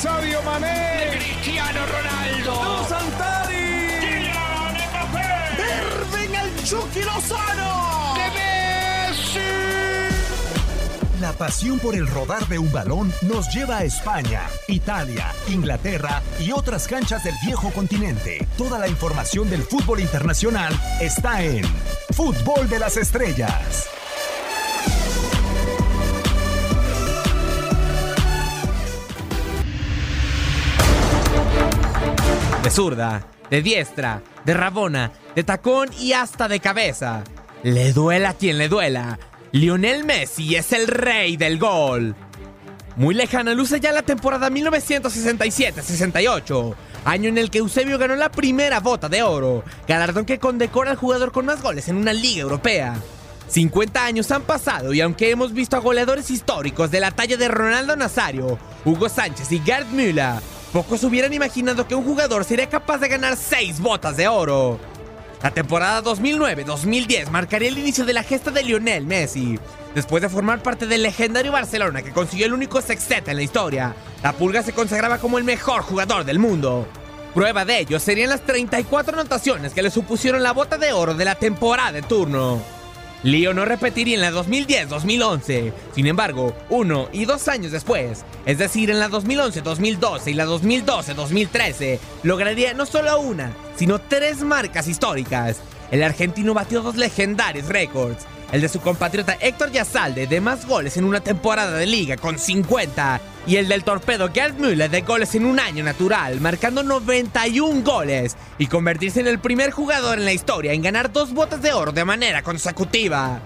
Sadio Mané, Cristiano Ronaldo, Santari, Kylian Mbappé, Irving el Chucky Lozano, Messi. La pasión por el rodar de un balón nos lleva a España, Italia, Inglaterra y otras canchas del viejo continente. Toda la información del fútbol internacional está en Fútbol de las Estrellas. De zurda, de diestra, de rabona, de tacón y hasta de cabeza. Le duela quien le duela. Lionel Messi es el rey del gol. Muy lejana luce ya la temporada 1967-68, año en el que Eusebio ganó la primera bota de oro, galardón que condecora al jugador con más goles en una liga europea. 50 años han pasado y aunque hemos visto a goleadores históricos de la talla de Ronaldo Nazario, Hugo Sánchez y Gerd Müller, pocos hubieran imaginado que un jugador sería capaz de ganar 6 botas de oro. La temporada 2009-2010 marcaría el inicio de la gesta de Lionel Messi. Después de formar parte del legendario Barcelona que consiguió el único sextete en la historia, la Pulga se consagraba como el mejor jugador del mundo. Prueba de ello serían las 34 anotaciones que le supusieron la bota de oro de la temporada de turno. Leo no repetiría en la 2010-2011. Sin embargo, uno y dos años después, es decir, en la 2011-2012 y la 2012-2013, lograría no solo una, sino tres marcas históricas. El argentino batió dos legendarios récords. El de su compatriota Héctor Yazalde de más goles en una temporada de liga con 50 y el del torpedo Gerd Müller de goles en un año natural, marcando 91 goles y convertirse en el primer jugador en la historia en ganar dos botas de oro de manera consecutiva.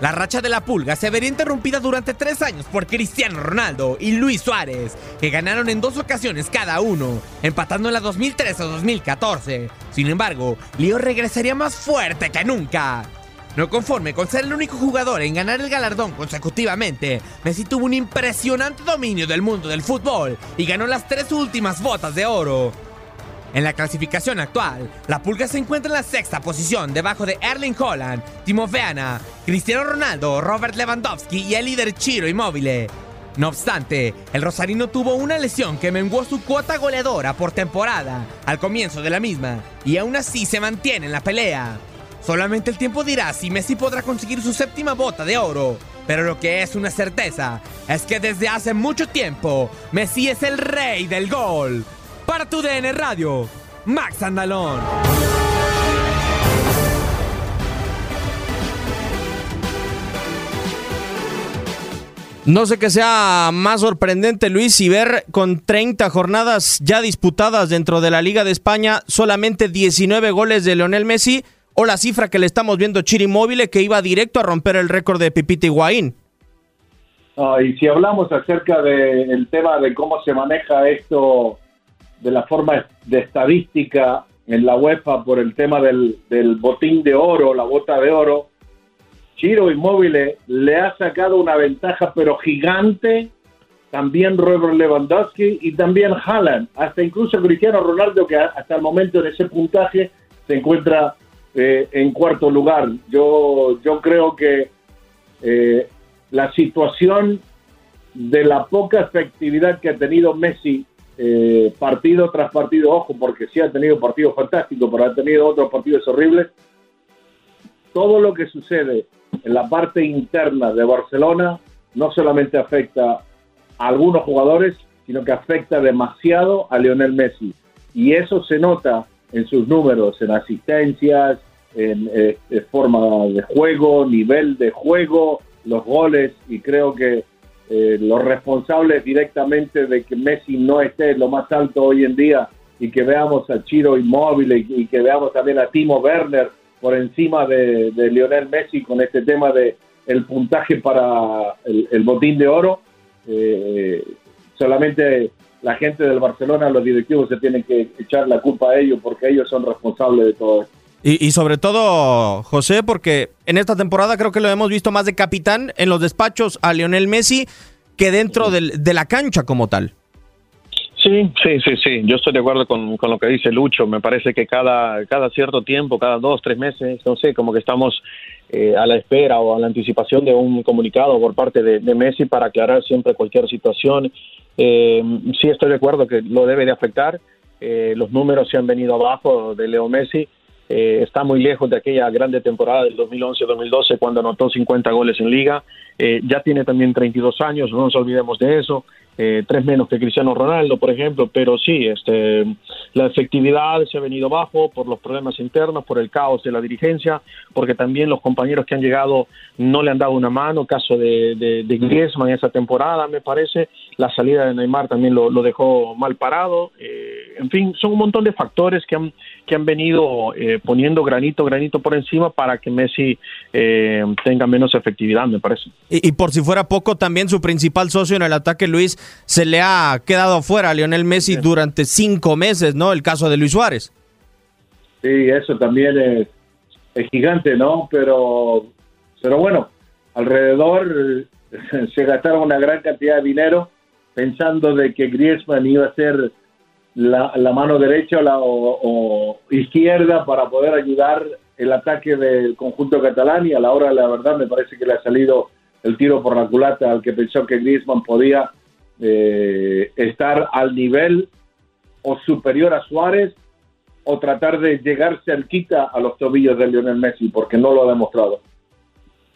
La racha de la pulga se vería interrumpida durante tres años por Cristiano Ronaldo y Luis Suárez, que ganaron en dos ocasiones cada uno, empatando en la 2013-2014. Sin embargo, Leo regresaría más fuerte que nunca. No conforme con ser el único jugador en ganar el galardón consecutivamente, Messi tuvo un impresionante dominio del mundo del fútbol y ganó las tres últimas botas de oro. En la clasificación actual, la Pulga se encuentra en la sexta posición debajo de Erling Haaland, Timo Werner, Cristiano Ronaldo, Robert Lewandowski y el líder Chiro Immobile. No obstante, el rosarino tuvo una lesión que menguó su cuota goleadora por temporada al comienzo de la misma y aún así se mantiene en la pelea. Solamente el tiempo dirá si Messi podrá conseguir su séptima bota de oro. Pero lo que es una certeza es que desde hace mucho tiempo Messi es el rey del gol. Para tu DN Radio, Max Andalón. No sé qué sea más sorprendente, Luis, si ver con 30 jornadas ya disputadas dentro de la Liga de España, solamente 19 goles de Leonel Messi, o la cifra que le estamos viendo Chiri Móvil que iba directo a romper el récord de Pipita Higuaín. Y si hablamos acerca del tema de cómo se maneja esto de la forma de estadística en la UEFA por el tema del, del botín de oro, la bota de oro, Chiro Inmóvil le ha sacado una ventaja pero gigante también Robert Lewandowski y también Haaland, hasta incluso Cristiano Ronaldo que hasta el momento en ese puntaje se encuentra eh, en cuarto lugar. Yo, yo creo que eh, la situación de la poca efectividad que ha tenido Messi eh, partido tras partido, ojo, porque sí ha tenido partidos fantásticos, pero ha tenido otros partidos horribles. Todo lo que sucede en la parte interna de Barcelona no solamente afecta a algunos jugadores, sino que afecta demasiado a Lionel Messi. Y eso se nota en sus números, en asistencias, en, eh, forma de juego, nivel de juego, los goles, y creo que eh, los responsables directamente de que Messi no esté lo más alto hoy en día y que veamos a Chiro Inmóvil y, que veamos también a Timo Werner por encima de, Lionel Messi con este tema de el puntaje para el, el botín de oro. Eh, solamente la gente del Barcelona, los directivos se tienen que echar la culpa a ellos porque ellos son responsables de todo esto. Y, y, sobre todo, José, porque en esta temporada creo que lo hemos visto más de capitán en los despachos a Lionel Messi que dentro del, de la cancha como tal. Sí, sí, sí, sí. Yo estoy de acuerdo con, con, lo que dice Lucho. Me parece que cada, cada cierto tiempo, cada dos, tres meses, no sé, como que estamos eh, a la espera o a la anticipación de un comunicado por parte de, Messi para aclarar siempre cualquier situación. Eh, sí estoy de acuerdo que lo debe de afectar. Eh, los números se han venido abajo de Leo Messi. Eh, está muy lejos de aquella grande temporada del 2011-2012 cuando anotó 50 goles en liga. Eh, ya tiene también 32 años, no nos olvidemos de eso eh, tres menos que Cristiano Ronaldo, por ejemplo, pero sí, este, la efectividad se ha venido bajo por los problemas internos, por el caos de la dirigencia, porque también los compañeros que han llegado no le han dado una mano, caso de, de, de Griezmann esa temporada, me parece, la salida de Neymar también lo, lo dejó mal parado, eh, en fin, son un montón de factores que han, que han venido eh, poniendo granito, granito por encima para que Messi eh, tenga menos efectividad, me parece. Y, y por si fuera poco, también su principal socio en el ataque, Luis, se le ha quedado fuera a Lionel Messi durante cinco meses, ¿no? El caso de Luis Suárez. Sí, eso también es, es gigante, ¿no? Pero, pero bueno, alrededor se gastaron una gran cantidad de dinero pensando de que Griezmann iba a ser la, la mano derecha o, la, o, o, izquierda para poder ayudar el ataque del conjunto catalán y a la hora de la verdad me parece que le ha salido el tiro por la culata al que pensó que Griezmann podía eh, estar al nivel o superior a Suárez o tratar de llegar cerquita a los tobillos de Lionel Messi, porque no lo ha demostrado.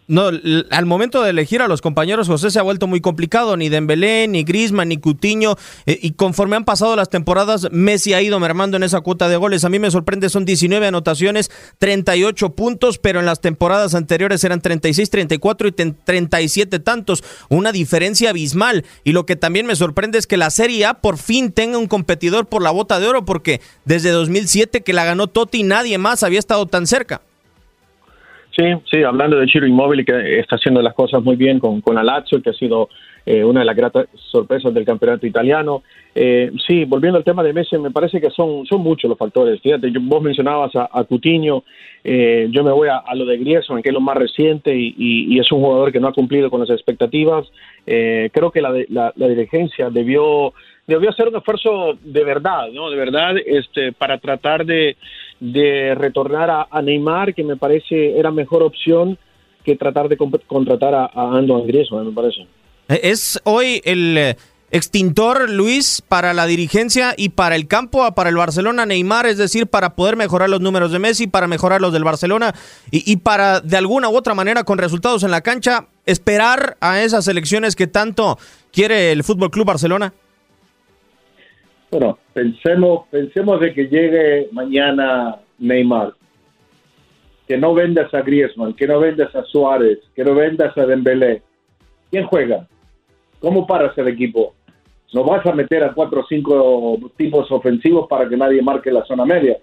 No, al momento de elegir a los compañeros, José se ha vuelto muy complicado. Ni Dembélé, ni Griezmann, ni Cutiño. Eh, y conforme han pasado las temporadas, Messi ha ido mermando en esa cuota de goles. A mí me sorprende, son 19 anotaciones, 38 puntos, pero en las temporadas anteriores eran 36, 34 y 37 tantos. Una diferencia abismal. Y lo que también me sorprende es que la Serie A por fin tenga un competidor por la bota de oro, porque desde 2007 que la ganó Totti, nadie más había estado tan cerca. Sí, sí, hablando de Chiro Inmóvil que está haciendo las cosas muy bien con, con la Lazio, que ha sido eh, una de las gratas sorpresas del campeonato italiano. Eh, sí, volviendo al tema de Messi, me parece que son, son muchos los factores. Fíjate, yo, vos mencionabas a, a Coutinho, eh, yo me voy a, a, lo de Griezmann, que es lo más reciente y, y, y, es un jugador que no ha cumplido con las expectativas. Eh, creo que la, la, la dirigencia debió debió hacer un esfuerzo de verdad, ¿no? De verdad, este, para tratar de, de retornar a, Neymar, que me parece era mejor opción que tratar de contratar a, Ando me parece. Es hoy el extintor, Luis, para la dirigencia y para el campo, para el Barcelona, Neymar, es decir, para poder mejorar los números de Messi, para mejorar los del Barcelona y, y para, de alguna u otra manera, con resultados en la cancha, esperar a esas elecciones que tanto quiere el Fútbol Club Barcelona. Bueno, pensemos, pensemos de que llegue mañana Neymar, que no vendas a Griezmann, que no vendas a Suárez, que no vendas a Dembélé. ¿Quién juega? ¿Cómo paras el equipo? ¿No vas a meter a cuatro o cinco tipos ofensivos para que nadie marque la zona media?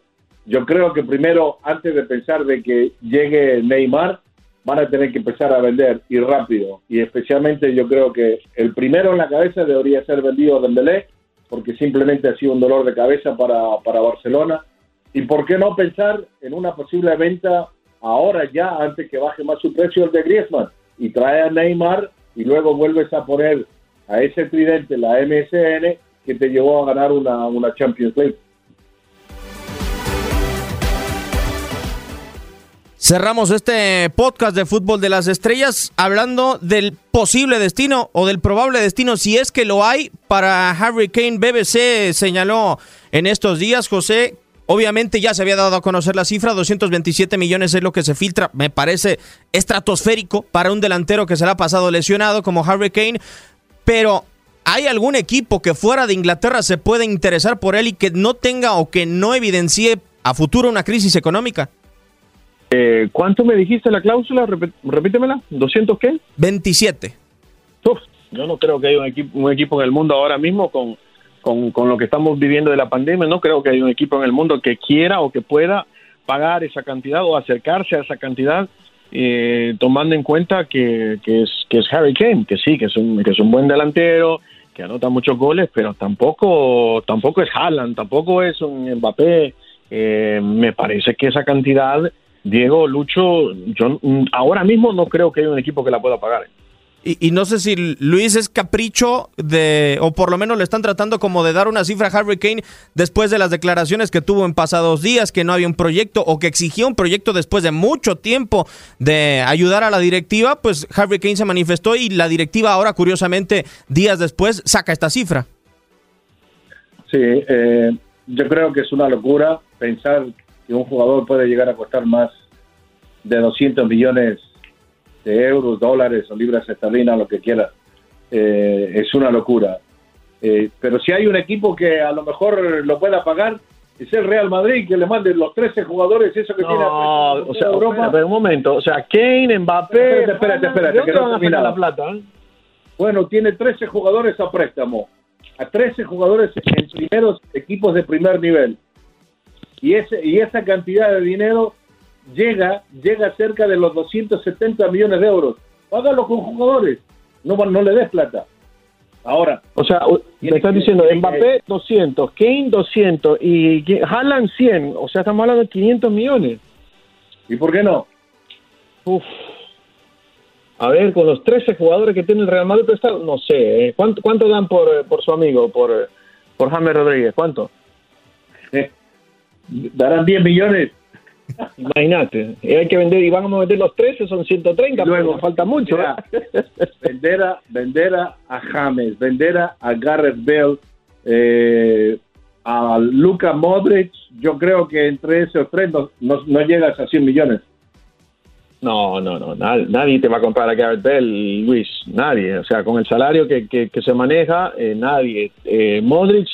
Yo creo que primero, antes de pensar de que llegue Neymar, van a tener que empezar a vender y rápido. Y especialmente yo creo que el primero en la cabeza debería ser vendido Dembélé porque simplemente ha sido un dolor de cabeza para, para Barcelona. ¿Y por qué no pensar en una posible venta ahora ya, antes que baje más su precio el de Griezmann? Y trae a Neymar y luego vuelves a poner a ese tridente, la MSN, que te llevó a ganar una, una Champions League. Cerramos este podcast de Fútbol de las Estrellas hablando del posible destino o del probable destino, si es que lo hay, para Harry Kane. BBC señaló en estos días, José, Obviamente ya se había dado a conocer la cifra, 227 millones es lo que se filtra, me parece estratosférico para un delantero que se le ha pasado lesionado como Harry Kane, pero ¿hay algún equipo que fuera de Inglaterra se puede interesar por él y que no tenga o que no evidencie a futuro una crisis económica? Eh, ¿Cuánto me dijiste la cláusula? Repítemela. ¿200 qué? 27. Uf, yo no creo que haya un equipo, un equipo en el mundo ahora mismo con, con, con, lo que estamos viviendo de la pandemia. No creo que haya un equipo en el mundo que quiera o que pueda pagar esa cantidad o acercarse a esa cantidad, eh, tomando en cuenta que, que, es, que es Harry Kane, que sí, que es, un, que es un buen delantero, que anota muchos goles, pero tampoco, tampoco es Haaland, tampoco es un Mbappé. Eh, me parece que esa cantidad Diego, Lucho, yo ahora mismo no creo que haya un equipo que la pueda pagar. Y, no sé si Luis es capricho de, o por lo menos le están tratando como de dar una cifra a Harry Kane después de las declaraciones que tuvo en pasados días, que no había un proyecto o que exigía un proyecto después de mucho tiempo de ayudar a la directiva, pues Harry Kane se manifestó y la directiva ahora, curiosamente, días después, saca esta cifra. Sí, eh, yo creo que es una locura pensar que un jugador puede llegar a costar más de 200 millones de euros, dólares o libras esterlinas, lo que quiera. Eh, es una locura. Eh, pero si hay un equipo que a lo mejor lo pueda pagar, es el Real Madrid, que le mande los 13 jugadores, eso que tiene o sea, Europa. un momento, o sea, Kane, Mbappé... Espérate, espérate, que no la plata? ¿eh? Bueno, tiene 13 jugadores a préstamo, a 13 jugadores en primeros equipos de primer nivel. Y, ese, y esa cantidad de dinero llega, llega cerca de los 270 millones de euros. Págalo con jugadores, no, no le des plata. Ahora. O sea, me estás diciendo, Mbappé 200, Kane 200 y Haaland 100. O sea, estamos hablando de 500 millones. ¿Y por qué no? Uf. A ver, con los 13 jugadores que tiene el Real Madrid no sé. ¿eh? ¿Cuánto, ¿Cuánto dan por, eh, por su amigo, por, eh, por James Rodríguez? ¿Cuánto? ¿Darán 10 millones? Imagínate, hay que vender y van a vender los 13, son 130, luego falta mucho. ¿eh? vender, a, vender a James, vender a Gareth Bell, eh, a Luca Modric, yo creo que entre esos tres no, no, llegas a 100 millones. No, no, no, nadie, te va a comprar a Gareth Bell, Luis, nadie. O sea, con el salario que, que, se maneja, eh, nadie. Modric,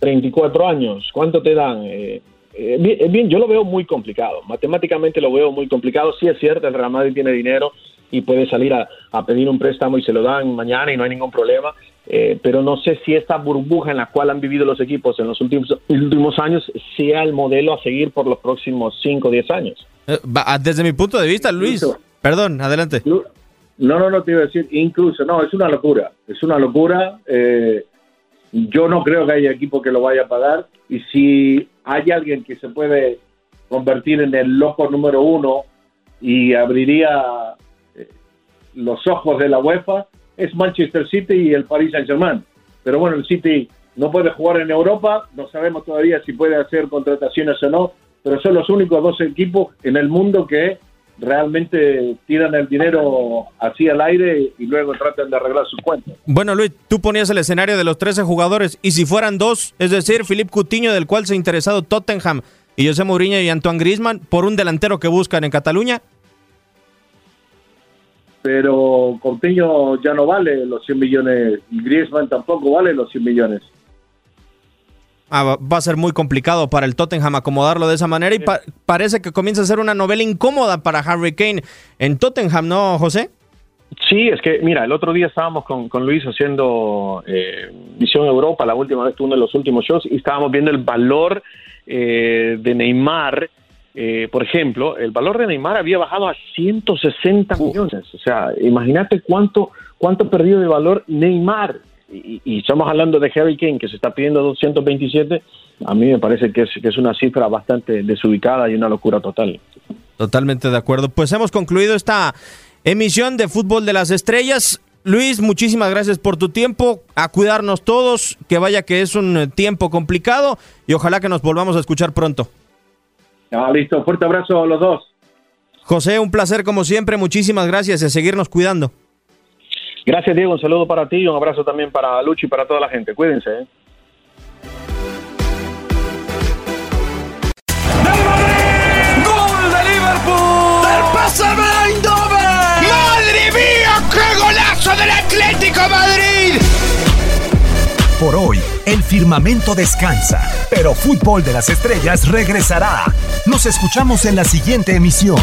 34 años, ¿cuánto te dan? Eh, bien, yo lo veo muy complicado. Matemáticamente lo veo muy complicado. Sí es cierto, el Real Madrid tiene dinero y puede salir a, pedir un préstamo y se lo dan mañana y no hay ningún problema. Eh, pero no sé si esta burbuja en la cual han vivido los equipos en los últimos, últimos años sea el modelo a seguir por los próximos 5 o 10 años. Eh, desde mi punto de vista, Luis, perdón, adelante. No, no, no te iba a decir, incluso, no, es una locura, es una locura. Yo no creo que haya equipo que lo vaya a pagar y si hay alguien que se puede convertir en el loco número uno y abriría eh, los ojos de la UEFA, es Manchester City y el Paris Saint Germain. Pero bueno, el City no puede jugar en Europa, no sabemos todavía si puede hacer contrataciones o no, pero son los únicos dos equipos en el mundo que realmente tiran el dinero así al aire y luego tratan de arreglar sus cuentas. Bueno, Luis, tú ponías el escenario de los 13 jugadores y si fueran dos, es decir, Philippe Coutinho, del cual se ha interesado Tottenham, y José Mourinho y Antoine Griezmann, por un delantero que buscan en Cataluña. Pero Coutinho ya no vale los 100 millones y Griezmann tampoco vale los 100 millones. Ah, va a ser muy complicado para el Tottenham acomodarlo de esa manera y parece que comienza a ser una novela incómoda para Harry Kane en Tottenham, ¿no, José? Sí, es que, mira, el otro día estábamos con, Luis haciendo eh, Visión Europa, la última vez, uno de los últimos shows, y estábamos viendo el valor eh, de Neymar. Eh, por ejemplo, el valor de Neymar había bajado a 160 millones. O sea, imagínate cuánto, cuánto perdido de valor Neymar y, estamos hablando de Harry Kane, que se está pidiendo 227, a mí me parece que es, que es una cifra bastante desubicada y una locura total. Totalmente de acuerdo. Pues hemos concluido esta emisión de Fútbol de las Estrellas. Luis, muchísimas gracias por tu tiempo, a cuidarnos todos, que vaya que es un tiempo complicado y ojalá que nos volvamos a escuchar pronto. Ah, listo, fuerte abrazo a los dos. José, un placer como siempre, muchísimas gracias y a seguirnos cuidando. Gracias, Diego. Un saludo para ti y un abrazo también para Lucho y para toda la gente. Cuídense. ¿eh? ¡Gol de Liverpool! ¡Del ¡Madre mía! ¡Qué golazo del Atlético Madrid! Por hoy, el firmamento descansa, pero Fútbol de las Estrellas regresará. Nos escuchamos en la siguiente emisión.